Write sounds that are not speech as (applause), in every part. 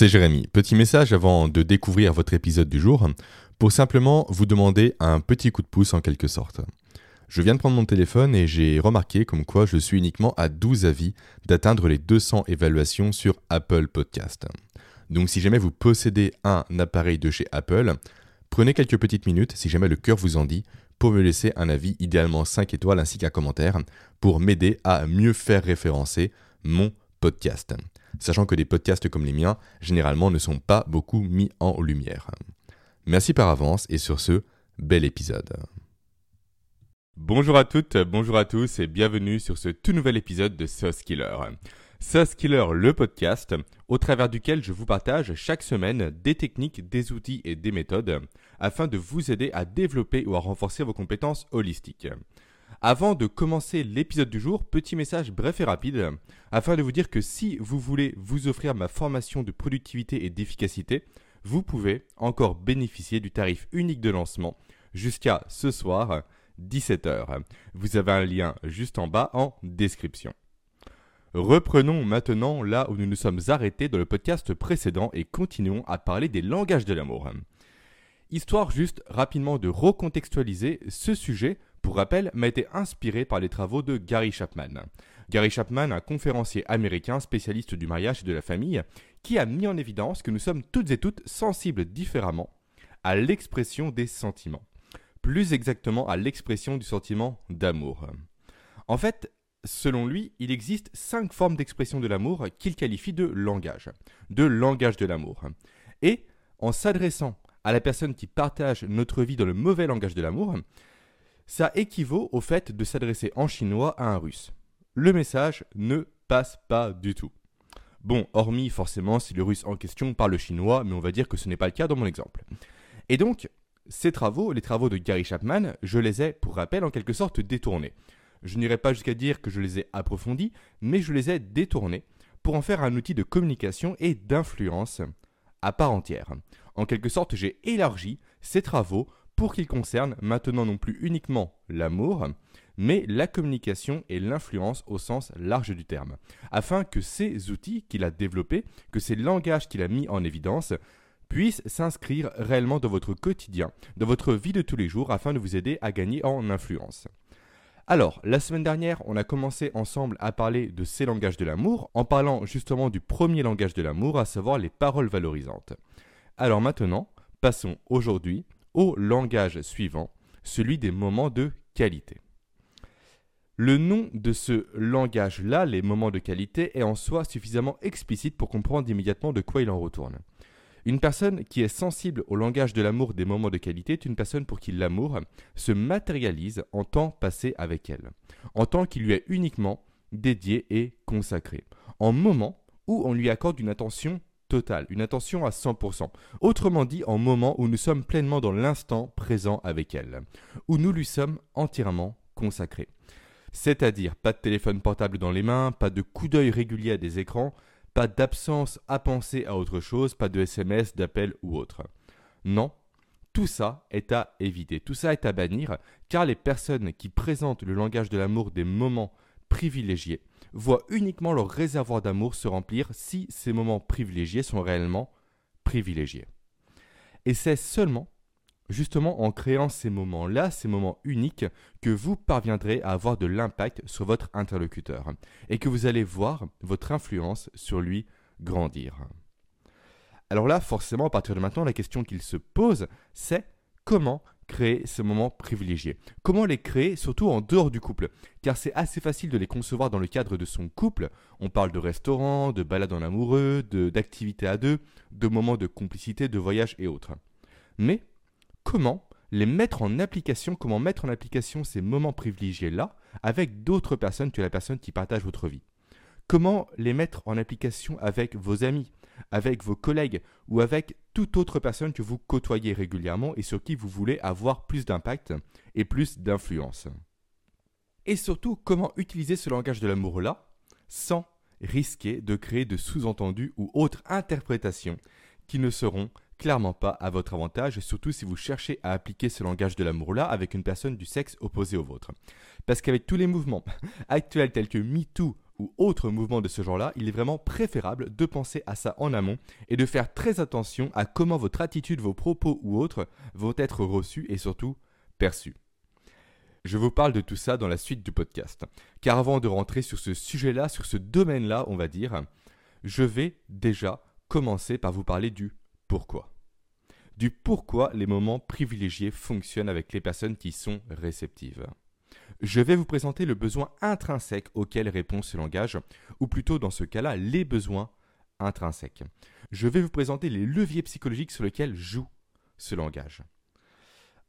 c'est Jérémy. Petit message avant de découvrir votre épisode du jour, pour simplement vous demander un petit coup de pouce en quelque sorte. Je viens de prendre mon téléphone et j'ai remarqué comme quoi je suis uniquement à 12 avis d'atteindre les 200 évaluations sur Apple Podcast. Donc si jamais vous possédez un appareil de chez Apple, prenez quelques petites minutes, si jamais le cœur vous en dit, pour me laisser un avis, idéalement 5 étoiles ainsi qu'un commentaire, pour m'aider à mieux faire référencer mon podcast. Sachant que des podcasts comme les miens, généralement, ne sont pas beaucoup mis en lumière. Merci par avance et sur ce, bel épisode. Bonjour à toutes, bonjour à tous et bienvenue sur ce tout nouvel épisode de Sauce Killer. Sauce Killer, le podcast, au travers duquel je vous partage chaque semaine des techniques, des outils et des méthodes afin de vous aider à développer ou à renforcer vos compétences holistiques. Avant de commencer l'épisode du jour, petit message bref et rapide afin de vous dire que si vous voulez vous offrir ma formation de productivité et d'efficacité, vous pouvez encore bénéficier du tarif unique de lancement jusqu'à ce soir 17h. Vous avez un lien juste en bas en description. Reprenons maintenant là où nous nous sommes arrêtés dans le podcast précédent et continuons à parler des langages de l'amour. Histoire juste rapidement de recontextualiser ce sujet, pour rappel, m'a été inspiré par les travaux de Gary Chapman. Gary Chapman, un conférencier américain spécialiste du mariage et de la famille, qui a mis en évidence que nous sommes toutes et toutes sensibles différemment à l'expression des sentiments plus exactement à l'expression du sentiment d'amour. En fait, selon lui, il existe cinq formes d'expression de l'amour qu'il qualifie de langage, de langage de l'amour. Et en s'adressant à la personne qui partage notre vie dans le mauvais langage de l'amour, ça équivaut au fait de s'adresser en chinois à un russe. Le message ne passe pas du tout. Bon, hormis forcément si le russe en question parle chinois, mais on va dire que ce n'est pas le cas dans mon exemple. Et donc, ces travaux, les travaux de Gary Chapman, je les ai, pour rappel, en quelque sorte détournés. Je n'irai pas jusqu'à dire que je les ai approfondis, mais je les ai détournés pour en faire un outil de communication et d'influence à part entière. En quelque sorte, j'ai élargi ces travaux pour qu'ils concernent maintenant non plus uniquement l'amour, mais la communication et l'influence au sens large du terme, afin que ces outils qu'il a développés, que ces langages qu'il a mis en évidence, puisse s'inscrire réellement dans votre quotidien, dans votre vie de tous les jours, afin de vous aider à gagner en influence. Alors, la semaine dernière, on a commencé ensemble à parler de ces langages de l'amour, en parlant justement du premier langage de l'amour, à savoir les paroles valorisantes. Alors maintenant, passons aujourd'hui au langage suivant, celui des moments de qualité. Le nom de ce langage-là, les moments de qualité, est en soi suffisamment explicite pour comprendre immédiatement de quoi il en retourne. Une personne qui est sensible au langage de l'amour des moments de qualité est une personne pour qui l'amour se matérialise en temps passé avec elle, en temps qui lui est uniquement dédié et consacré, en moments où on lui accorde une attention une attention à 100%. Autrement dit, en moments où nous sommes pleinement dans l'instant présent avec elle, où nous lui sommes entièrement consacrés. C'est-à-dire pas de téléphone portable dans les mains, pas de coup d'œil régulier à des écrans, pas d'absence à penser à autre chose, pas de SMS, d'appel ou autre. Non, tout ça est à éviter, tout ça est à bannir, car les personnes qui présentent le langage de l'amour des moments privilégiés voient uniquement leur réservoir d'amour se remplir si ces moments privilégiés sont réellement privilégiés. Et c'est seulement justement en créant ces moments-là, ces moments uniques, que vous parviendrez à avoir de l'impact sur votre interlocuteur et que vous allez voir votre influence sur lui grandir. Alors là, forcément, à partir de maintenant, la question qu'il se pose, c'est comment créer ces moments privilégiés Comment les créer, surtout en dehors du couple? Car c'est assez facile de les concevoir dans le cadre de son couple. On parle de restaurant, de balade en amoureux, d'activités à deux, de moments de complicité, de voyage et autres. Mais comment les mettre en application, comment mettre en application ces moments privilégiés-là avec d'autres personnes? Que la personne qui partage votre vie. Comment les mettre en application avec vos amis, avec vos collègues ou avec toute autre personne que vous côtoyez régulièrement et sur qui vous voulez avoir plus d'impact et plus d'influence. Et surtout, comment utiliser ce langage de l'amour-là sans risquer de créer de sous-entendus ou autres interprétations qui ne seront clairement pas à votre avantage, surtout si vous cherchez à appliquer ce langage de l'amour-là avec une personne du sexe opposé au vôtre. Parce qu'avec tous les mouvements (laughs) actuels tels que MeToo ou autre mouvement de ce genre-là, il est vraiment préférable de penser à ça en amont et de faire très attention à comment votre attitude, vos propos ou autres vont être reçus et surtout perçus. Je vous parle de tout ça dans la suite du podcast. Car avant de rentrer sur ce sujet-là, sur ce domaine-là, on va dire, je vais déjà commencer par vous parler du pourquoi. Du pourquoi les moments privilégiés fonctionnent avec les personnes qui sont réceptives. Je vais vous présenter le besoin intrinsèque auquel répond ce langage, ou plutôt dans ce cas-là, les besoins intrinsèques. Je vais vous présenter les leviers psychologiques sur lesquels joue ce langage.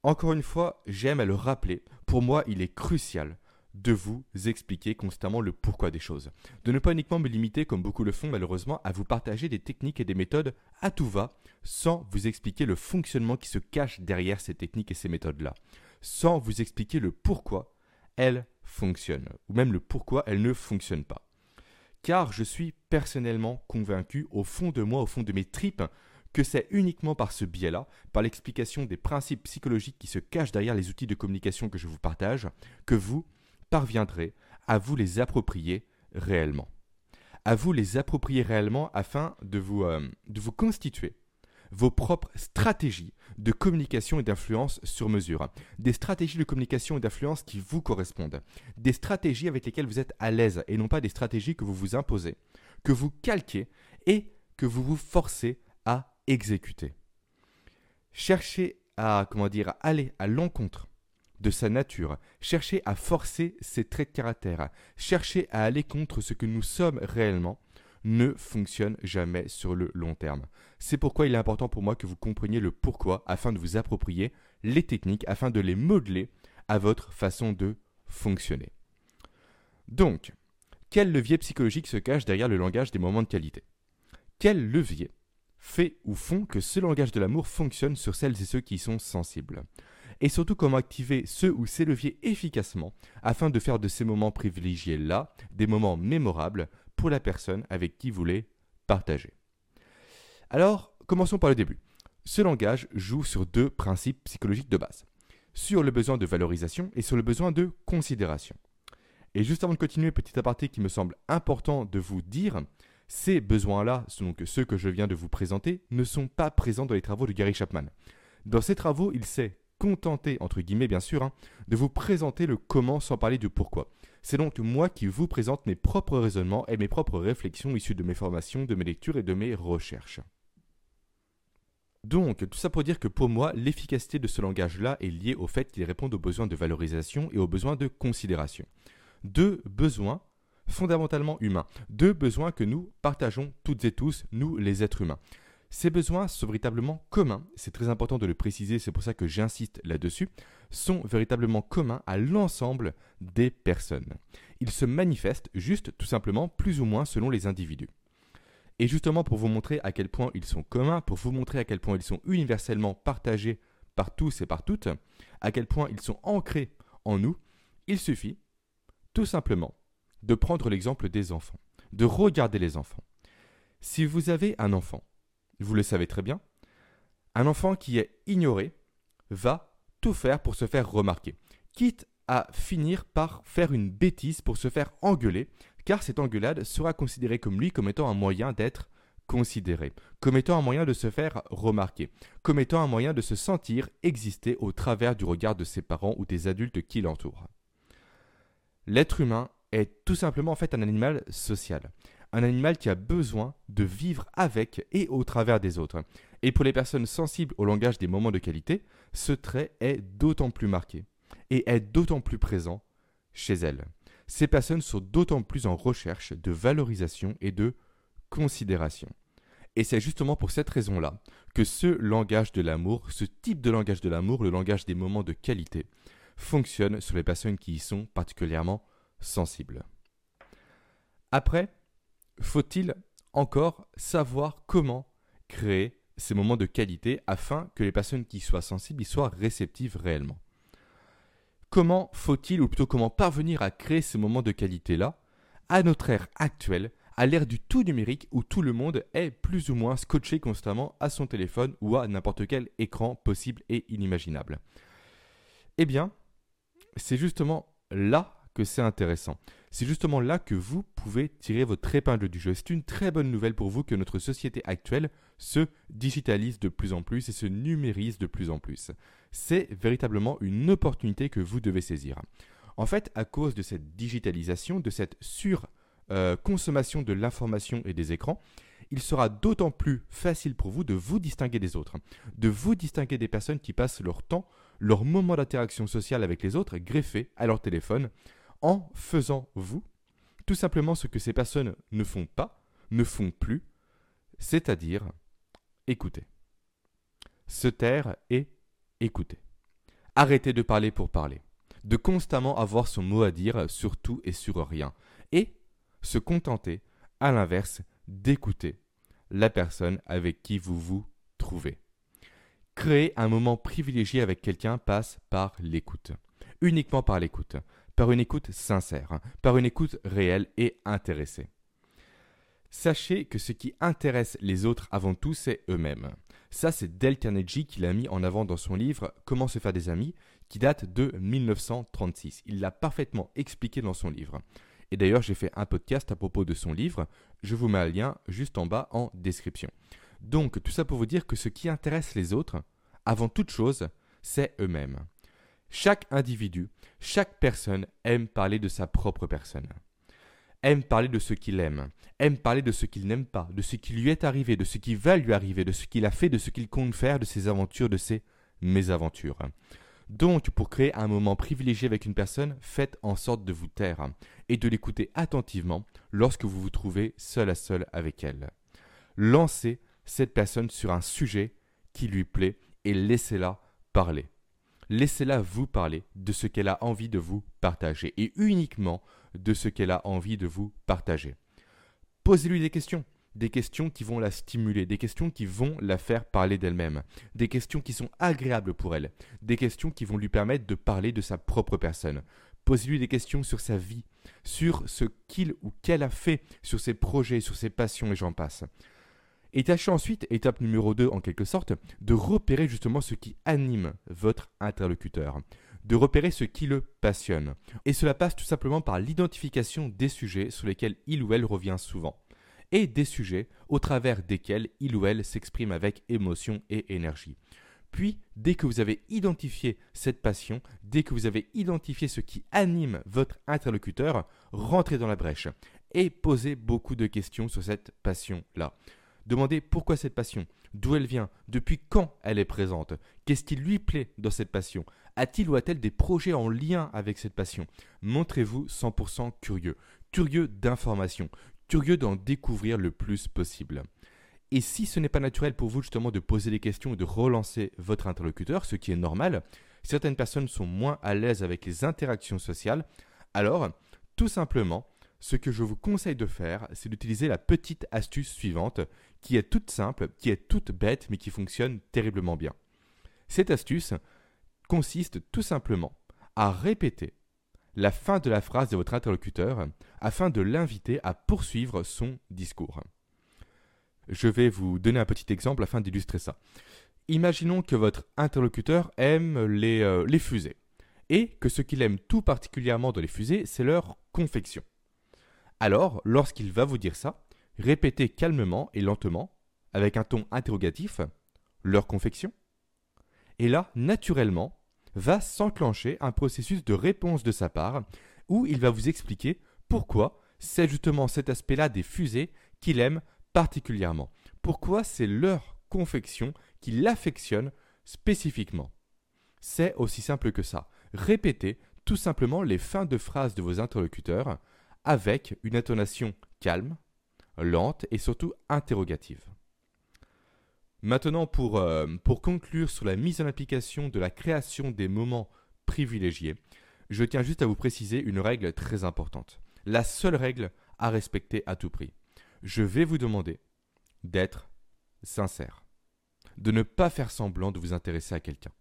Encore une fois, j'aime à le rappeler, pour moi il est crucial de vous expliquer constamment le pourquoi des choses. De ne pas uniquement me limiter, comme beaucoup le font malheureusement, à vous partager des techniques et des méthodes à tout va, sans vous expliquer le fonctionnement qui se cache derrière ces techniques et ces méthodes-là. Sans vous expliquer le pourquoi elles fonctionnent, ou même le pourquoi elles ne fonctionnent pas. Car je suis personnellement convaincu, au fond de moi, au fond de mes tripes, que c'est uniquement par ce biais-là, par l'explication des principes psychologiques qui se cachent derrière les outils de communication que je vous partage, que vous parviendrez à vous les approprier réellement. À vous les approprier réellement afin de vous, euh, de vous constituer vos propres stratégies de communication et d'influence sur mesure. Des stratégies de communication et d'influence qui vous correspondent. Des stratégies avec lesquelles vous êtes à l'aise et non pas des stratégies que vous vous imposez, que vous calquez et que vous vous forcez à exécuter. Cherchez à, comment dire, aller à l'encontre de sa nature, cherchez à forcer ses traits de caractère, cherchez à aller contre ce que nous sommes réellement, ne fonctionne jamais sur le long terme. C'est pourquoi il est important pour moi que vous compreniez le pourquoi afin de vous approprier les techniques, afin de les modeler à votre façon de fonctionner. Donc, quel levier psychologique se cache derrière le langage des moments de qualité? Quel levier fait ou font que ce langage de l'amour fonctionne sur celles et ceux qui y sont sensibles? Et surtout comment activer ce ou ces leviers efficacement afin de faire de ces moments privilégiés-là des moments mémorables pour la personne avec qui vous voulez partager. Alors, commençons par le début. Ce langage joue sur deux principes psychologiques de base, sur le besoin de valorisation et sur le besoin de considération. Et juste avant de continuer, petit aparté qui me semble important de vous dire, ces besoins-là, donc ceux que je viens de vous présenter, ne sont pas présents dans les travaux de Gary Chapman. Dans ces travaux, il s'est contenté, entre guillemets bien sûr, hein, de vous présenter le comment sans parler du pourquoi. C'est donc moi qui vous présente mes propres raisonnements et mes propres réflexions issues de mes formations, de mes lectures et de mes recherches. Donc, tout ça pour dire que pour moi, l'efficacité de ce langage-là est liée au fait qu'il répond aux besoins de valorisation et aux besoins de considération. Deux besoins fondamentalement humains. Deux besoins que nous partageons toutes et tous, nous les êtres humains. Ces besoins sont véritablement communs, c'est très important de le préciser, c'est pour ça que j'insiste là-dessus, sont véritablement communs à l'ensemble des personnes. Ils se manifestent juste tout simplement plus ou moins selon les individus. Et justement pour vous montrer à quel point ils sont communs, pour vous montrer à quel point ils sont universellement partagés par tous et par toutes, à quel point ils sont ancrés en nous, il suffit tout simplement de prendre l'exemple des enfants, de regarder les enfants. Si vous avez un enfant vous le savez très bien, un enfant qui est ignoré va tout faire pour se faire remarquer, quitte à finir par faire une bêtise pour se faire engueuler, car cette engueulade sera considérée comme lui comme étant un moyen d'être considéré, comme étant un moyen de se faire remarquer, comme étant un moyen de se sentir exister au travers du regard de ses parents ou des adultes qui l'entourent. L'être humain est tout simplement en fait un animal social un animal qui a besoin de vivre avec et au travers des autres. Et pour les personnes sensibles au langage des moments de qualité, ce trait est d'autant plus marqué et est d'autant plus présent chez elles. Ces personnes sont d'autant plus en recherche de valorisation et de considération. Et c'est justement pour cette raison-là que ce langage de l'amour, ce type de langage de l'amour, le langage des moments de qualité, fonctionne sur les personnes qui y sont particulièrement sensibles. Après, faut-il encore savoir comment créer ces moments de qualité afin que les personnes qui soient sensibles y soient réceptives réellement? Comment faut-il, ou plutôt comment parvenir à créer ces moments de qualité-là à notre ère actuelle, à l'ère du tout numérique où tout le monde est plus ou moins scotché constamment à son téléphone ou à n'importe quel écran possible et inimaginable? Eh bien, c'est justement là que c'est intéressant. C'est justement là que vous pouvez tirer votre épingle du jeu. C'est une très bonne nouvelle pour vous que notre société actuelle se digitalise de plus en plus et se numérise de plus en plus. C'est véritablement une opportunité que vous devez saisir. En fait, à cause de cette digitalisation, de cette surconsommation de l'information et des écrans, il sera d'autant plus facile pour vous de vous distinguer des autres, de vous distinguer des personnes qui passent leur temps, leur moment d'interaction sociale avec les autres greffés à leur téléphone, en faisant vous tout simplement ce que ces personnes ne font pas, ne font plus, c'est-à-dire écouter. Se taire et écouter. Arrêtez de parler pour parler, de constamment avoir son mot à dire sur tout et sur rien, et se contenter, à l'inverse, d'écouter la personne avec qui vous vous trouvez. Créer un moment privilégié avec quelqu'un passe par l'écoute. Uniquement par l'écoute. Par une écoute sincère. Par une écoute réelle et intéressée. Sachez que ce qui intéresse les autres avant tout, c'est eux-mêmes. Ça, c'est Dale Carnegie qui l'a mis en avant dans son livre Comment se faire des amis, qui date de 1936. Il l'a parfaitement expliqué dans son livre. Et d'ailleurs, j'ai fait un podcast à propos de son livre. Je vous mets un lien juste en bas en description. Donc, tout ça pour vous dire que ce qui intéresse les autres, avant toute chose, c'est eux-mêmes. Chaque individu, chaque personne aime parler de sa propre personne. Aime parler de ce qu'il aime, aime parler de ce qu'il n'aime pas, de ce qui lui est arrivé, de ce qui va lui arriver, de ce qu'il a fait, de ce qu'il compte faire, de ses aventures, de ses mésaventures. Donc, pour créer un moment privilégié avec une personne, faites en sorte de vous taire et de l'écouter attentivement lorsque vous vous trouvez seul à seul avec elle. Lancez cette personne sur un sujet qui lui plaît et laissez-la parler. Laissez-la vous parler de ce qu'elle a envie de vous partager et uniquement de ce qu'elle a envie de vous partager. Posez-lui des questions des questions qui vont la stimuler, des questions qui vont la faire parler d'elle-même, des questions qui sont agréables pour elle, des questions qui vont lui permettre de parler de sa propre personne. Posez-lui des questions sur sa vie, sur ce qu'il ou qu'elle a fait, sur ses projets, sur ses passions et j'en passe. Et tâchez ensuite, étape numéro 2 en quelque sorte, de repérer justement ce qui anime votre interlocuteur, de repérer ce qui le passionne. Et cela passe tout simplement par l'identification des sujets sur lesquels il ou elle revient souvent et des sujets au travers desquels il ou elle s'exprime avec émotion et énergie. Puis, dès que vous avez identifié cette passion, dès que vous avez identifié ce qui anime votre interlocuteur, rentrez dans la brèche et posez beaucoup de questions sur cette passion-là. Demandez pourquoi cette passion, d'où elle vient, depuis quand elle est présente, qu'est-ce qui lui plaît dans cette passion, a-t-il ou a-t-elle des projets en lien avec cette passion? Montrez-vous 100% curieux, curieux d'informations, curieux d'en découvrir le plus possible. Et si ce n'est pas naturel pour vous justement de poser des questions et de relancer votre interlocuteur, ce qui est normal, certaines personnes sont moins à l'aise avec les interactions sociales, alors tout simplement, ce que je vous conseille de faire, c'est d'utiliser la petite astuce suivante, qui est toute simple, qui est toute bête, mais qui fonctionne terriblement bien. Cette astuce consiste tout simplement à répéter la fin de la phrase de votre interlocuteur afin de l'inviter à poursuivre son discours. Je vais vous donner un petit exemple afin d'illustrer ça. Imaginons que votre interlocuteur aime les, euh, fusées et que ce qu'il aime tout particulièrement dans les fusées, c'est leur confection. Alors, lorsqu'il va vous dire ça, répétez calmement et lentement, avec un ton interrogatif, leur confection. Et là, naturellement, va s'enclencher un processus de réponse de sa part où il va vous expliquer pourquoi c'est justement cet aspect-là des fusées qu'il aime particulièrement. Pourquoi c'est leur confection qui l'affectionne spécifiquement. C'est aussi simple que ça. Répétez tout simplement les fins de phrases de vos interlocuteurs avec une intonation calme, lente et surtout interrogative. Maintenant, pour, euh, pour conclure sur la mise en application de la création des moments privilégiés, je tiens juste à vous préciser une règle très importante. La seule règle à respecter à tout prix. Je vais vous demander d'être sincère. De ne pas faire semblant de vous intéresser à quelqu'un.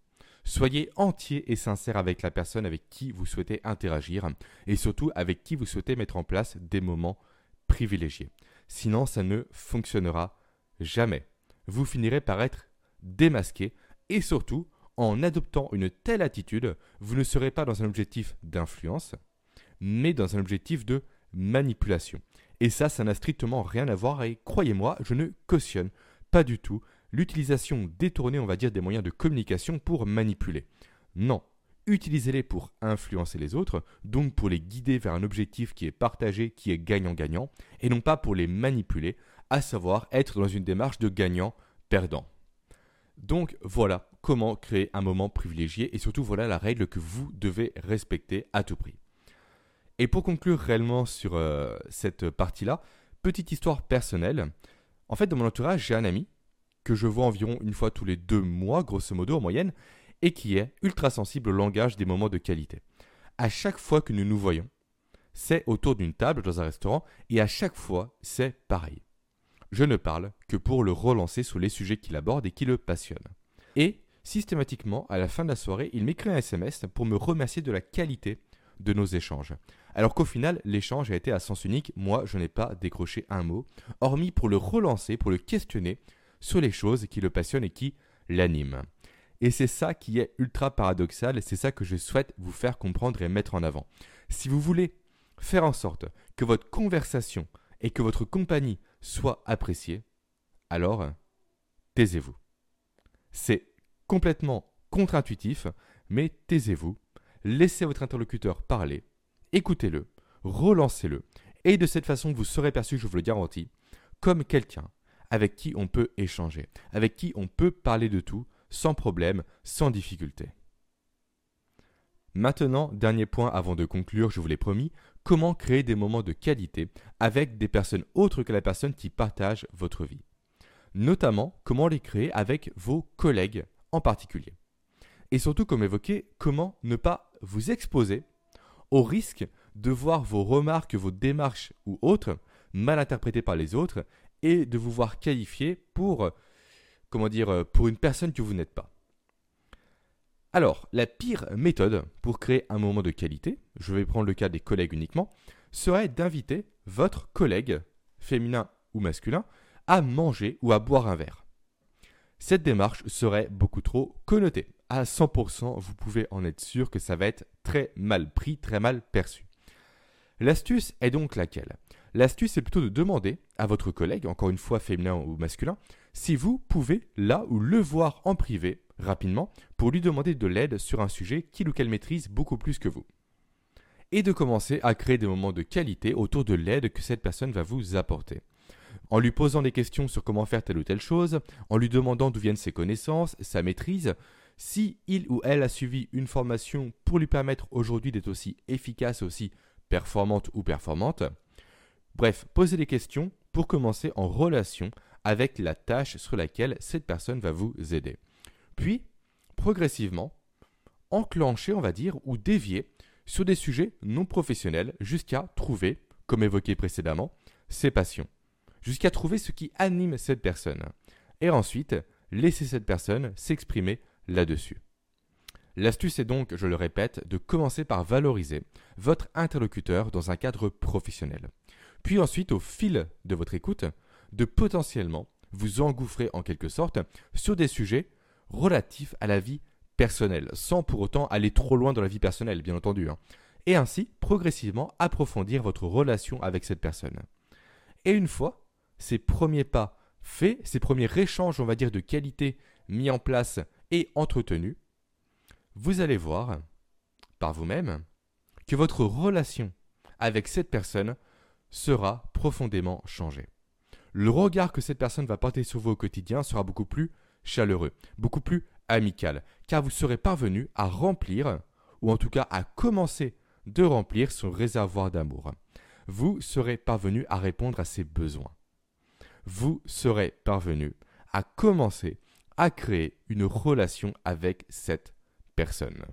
Soyez entier et sincère avec la personne avec qui vous souhaitez interagir et surtout avec qui vous souhaitez mettre en place des moments privilégiés. Sinon, ça ne fonctionnera jamais vous finirez par être démasqué et surtout, en adoptant une telle attitude, vous ne serez pas dans un objectif d'influence, mais dans un objectif de manipulation. Et ça, ça n'a strictement rien à voir et croyez-moi, je ne cautionne pas du tout l'utilisation détournée, on va dire, des moyens de communication pour manipuler. Non, utilisez-les pour influencer les autres, donc pour les guider vers un objectif qui est partagé, qui est gagnant-gagnant, et non pas pour les manipuler, à savoir être dans une démarche de gagnant-perdant. Donc voilà comment créer un moment privilégié et surtout voilà la règle que vous devez respecter à tout prix. Et pour conclure réellement sur euh, cette partie-là, petite histoire personnelle. En fait, dans mon entourage, j'ai un ami que je vois environ une fois tous les deux mois, grosso modo en moyenne, et qui est ultra sensible au langage des moments de qualité. À chaque fois que nous nous voyons, c'est autour d'une table dans un restaurant, et à chaque fois, c'est pareil. Je ne parle que pour le relancer sur les sujets qu'il aborde et qui le passionnent. Et, systématiquement, à la fin de la soirée, il m'écrit un SMS pour me remercier de la qualité de nos échanges. Alors qu'au final, l'échange a été à sens unique, moi je n'ai pas décroché un mot, hormis pour le relancer, pour le questionner sur les choses qui le passionnent et qui l'animent. Et c'est ça qui est ultra paradoxal, et c'est ça que je souhaite vous faire comprendre et mettre en avant. Si vous voulez faire en sorte que votre conversation et que votre compagnie soient appréciées, alors taisez-vous. C'est complètement contre-intuitif, mais taisez-vous, laissez votre interlocuteur parler, écoutez-le, relancez-le, et de cette façon vous serez perçu, je vous le garantis, comme quelqu'un avec qui on peut échanger, avec qui on peut parler de tout, sans problème, sans difficulté. Maintenant, dernier point avant de conclure, je vous l'ai promis, comment créer des moments de qualité avec des personnes autres que la personne qui partage votre vie. Notamment, comment les créer avec vos collègues en particulier. Et surtout, comme évoqué, comment ne pas vous exposer au risque de voir vos remarques, vos démarches ou autres mal interprétées par les autres et de vous voir qualifié pour, comment dire, pour une personne que vous n'êtes pas. Alors, la pire méthode pour créer un moment de qualité, je vais prendre le cas des collègues uniquement, serait d'inviter votre collègue, féminin ou masculin, à manger ou à boire un verre. Cette démarche serait beaucoup trop connotée. À 100%, vous pouvez en être sûr que ça va être très mal pris, très mal perçu. L'astuce est donc laquelle? L'astuce est plutôt de demander à votre collègue, encore une fois féminin ou masculin, si vous pouvez là ou le voir en privé rapidement pour lui demander de l'aide sur un sujet qu'il ou qu'elle maîtrise beaucoup plus que vous. Et de commencer à créer des moments de qualité autour de l'aide que cette personne va vous apporter. En lui posant des questions sur comment faire telle ou telle chose, en lui demandant d'où viennent ses connaissances, sa maîtrise, si il ou elle a suivi une formation pour lui permettre aujourd'hui d'être aussi efficace, aussi performante ou performante, Bref, posez des questions pour commencer en relation avec la tâche sur laquelle cette personne va vous aider. Puis, progressivement, enclencher, on va dire, ou dévier sur des sujets non professionnels jusqu'à trouver, comme évoqué précédemment, ses passions, jusqu'à trouver ce qui anime cette personne. Et ensuite, laisser cette personne s'exprimer là-dessus. L'astuce est donc, je le répète, de commencer par valoriser votre interlocuteur dans un cadre professionnel puis ensuite, au fil de votre écoute, de potentiellement vous engouffrer en quelque sorte sur des sujets relatifs à la vie personnelle, sans pour autant aller trop loin dans la vie personnelle, bien entendu, hein. et ainsi progressivement approfondir votre relation avec cette personne. Et une fois ces premiers pas faits, ces premiers échanges, on va dire, de qualité mis en place et entretenus, vous allez voir par vous-même que votre relation avec cette personne sera profondément changé. Le regard que cette personne va porter sur vous au quotidien sera beaucoup plus chaleureux, beaucoup plus amical, car vous serez parvenu à remplir, ou en tout cas à commencer de remplir son réservoir d'amour. Vous serez parvenu à répondre à ses besoins. Vous serez parvenu à commencer à créer une relation avec cette personne.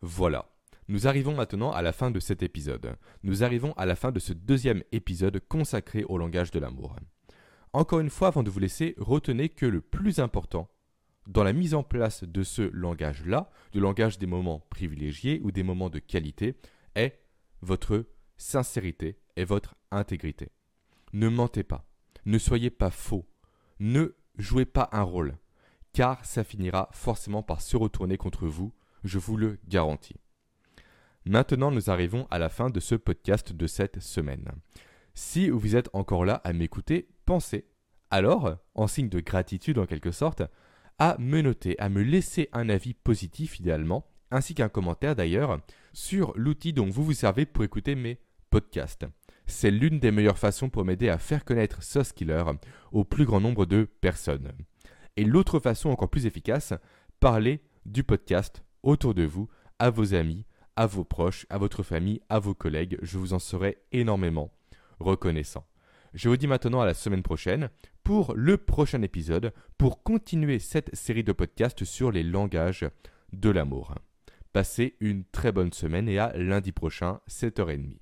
Voilà. Nous arrivons maintenant à la fin de cet épisode. Nous arrivons à la fin de ce deuxième épisode consacré au langage de l'amour. Encore une fois, avant de vous laisser, retenez que le plus important dans la mise en place de ce langage-là, du langage des moments privilégiés ou des moments de qualité, est votre sincérité et votre intégrité. Ne mentez pas, ne soyez pas faux, ne jouez pas un rôle, car ça finira forcément par se retourner contre vous, je vous le garantis. Maintenant, nous arrivons à la fin de ce podcast de cette semaine. Si vous êtes encore là à m'écouter, pensez, alors, en signe de gratitude en quelque sorte, à me noter, à me laisser un avis positif idéalement, ainsi qu'un commentaire d'ailleurs, sur l'outil dont vous vous servez pour écouter mes podcasts. C'est l'une des meilleures façons pour m'aider à faire connaître ce au plus grand nombre de personnes. Et l'autre façon encore plus efficace, parler du podcast autour de vous, à vos amis, à vos proches, à votre famille, à vos collègues. Je vous en serai énormément reconnaissant. Je vous dis maintenant à la semaine prochaine pour le prochain épisode, pour continuer cette série de podcasts sur les langages de l'amour. Passez une très bonne semaine et à lundi prochain, 7h30.